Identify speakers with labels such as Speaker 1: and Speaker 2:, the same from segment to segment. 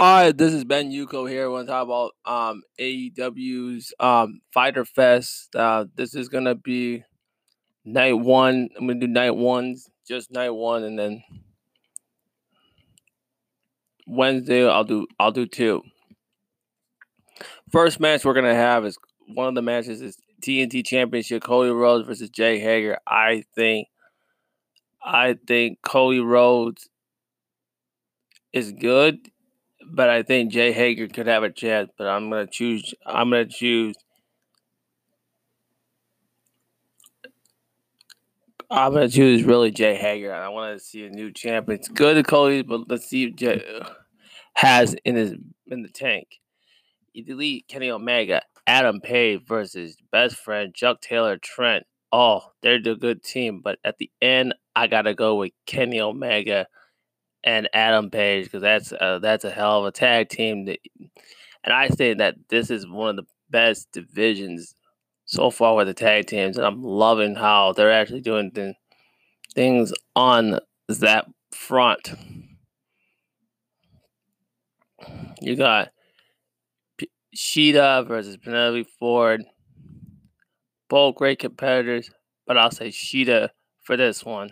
Speaker 1: All right, this is Ben Yuko here. We're gonna talk about um AEW's um Fyter Fest. Uh, this is gonna be night one. I'm gonna do night ones, just night one, and then Wednesday I'll do I'll do two. First match we're gonna have is one of the matches is TNT Championship Cody Rhodes versus Jake Hager. I think I think Cody Rhodes is good but I think Jake Hager could have a chance. But I'm gonna choose. I'm gonna choose. I'm gonna choose really Jake Hager. I want to see a new champion. It's good to Cody, but let's see if Jay has in his in the tank. The Elite Kenny Omega, Adam Page versus best friend Chuck Taylor Trent. Oh, they're the good team, but at the end, I gotta go with Kenny Omega and Adam Page because that's that's a hell of a tag team. That, and I say that this is one of the best divisions so far with the tag teams, and I'm loving how they're actually doing th- things on that front. You got P- Shida versus Penelope Ford. Both great competitors, but I'll say Shida for this one.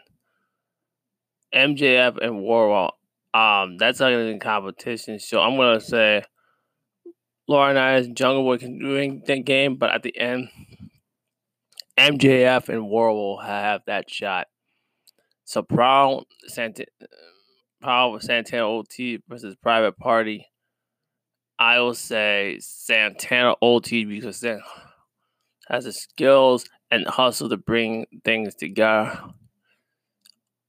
Speaker 1: MJF and Wardlow. Um, that's not be in competition. So I'm gonna say Laura and I Jungle Boy can do the game, but at the end, MJF and Wardlow have that shot. So Proud Sant Proud Santana OT versus Private Party. I will say Santana OT because then has the skills and hustle to bring things together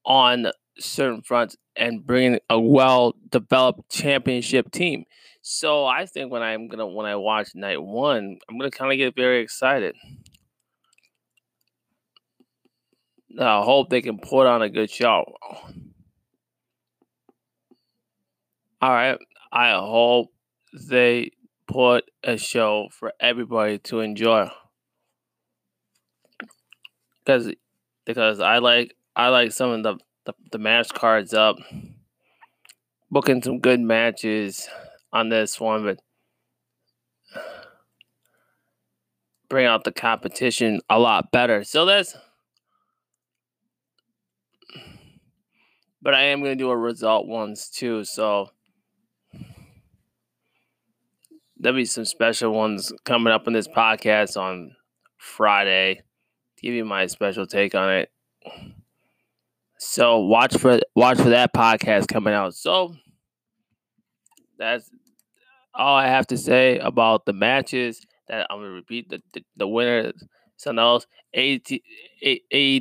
Speaker 1: on certain fronts and bringing a well developed championship team. So I think when I'm gonna when I watch night one, I'm gonna kind of get very excited. I hope they can put on a good show. All right, I hope they put a show for everybody to enjoy. Because because I like I like some of the the, the match cards up. Booking some good matches on this one, but bring out the competition a lot better. So that's but I am gonna do a result ones too, so there'll be some special ones coming up in this podcast on Friday. Give you my special take on it. So watch for watch for that podcast coming out. So that's all I have to say about the matches. That I'm gonna repeat the the, the winner. Something else. AEW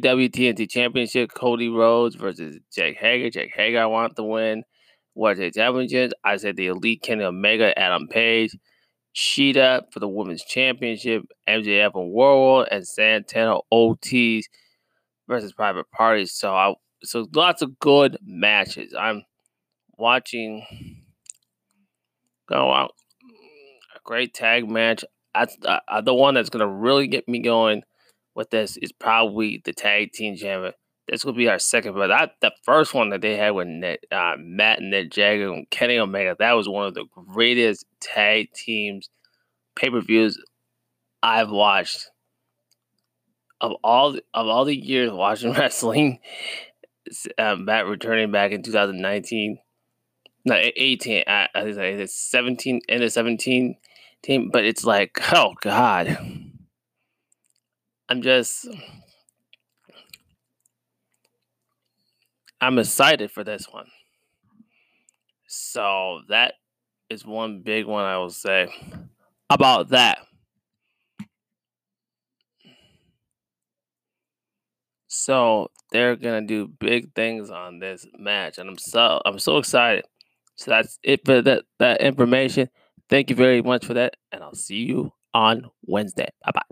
Speaker 1: TNT Championship. Cody Rhodes versus Jack Hager. Jack Hager, I want to win. What are championships? I said the Elite Kenny Omega, Adam Page. Shida for the Women's Championship. MJF and World and Santana OTs versus Private Parties. So I so lots of good matches. I'm watching. Go out. A great tag match. Uh, uh, the one that's gonna really get me going with this is probably the tag team champion. This will be our second, but that the first one that they had with Ned, uh, Matt and Nick Jagger and Kenny Omega. That was one of the greatest tag teams pay per views I've watched of all of all the years watching wrestling um, Matt returning back in 2019. No, 18. I, I think it's 17 in the 17 team, but it's like, oh God. I'm just I'm excited for this one. So that is one big one I will say about that. So they're gonna do big things on this match, and I'm so I'm so excited. So that's it for that that information. Thank you very much for that, and I'll see you on Wednesday. Bye bye.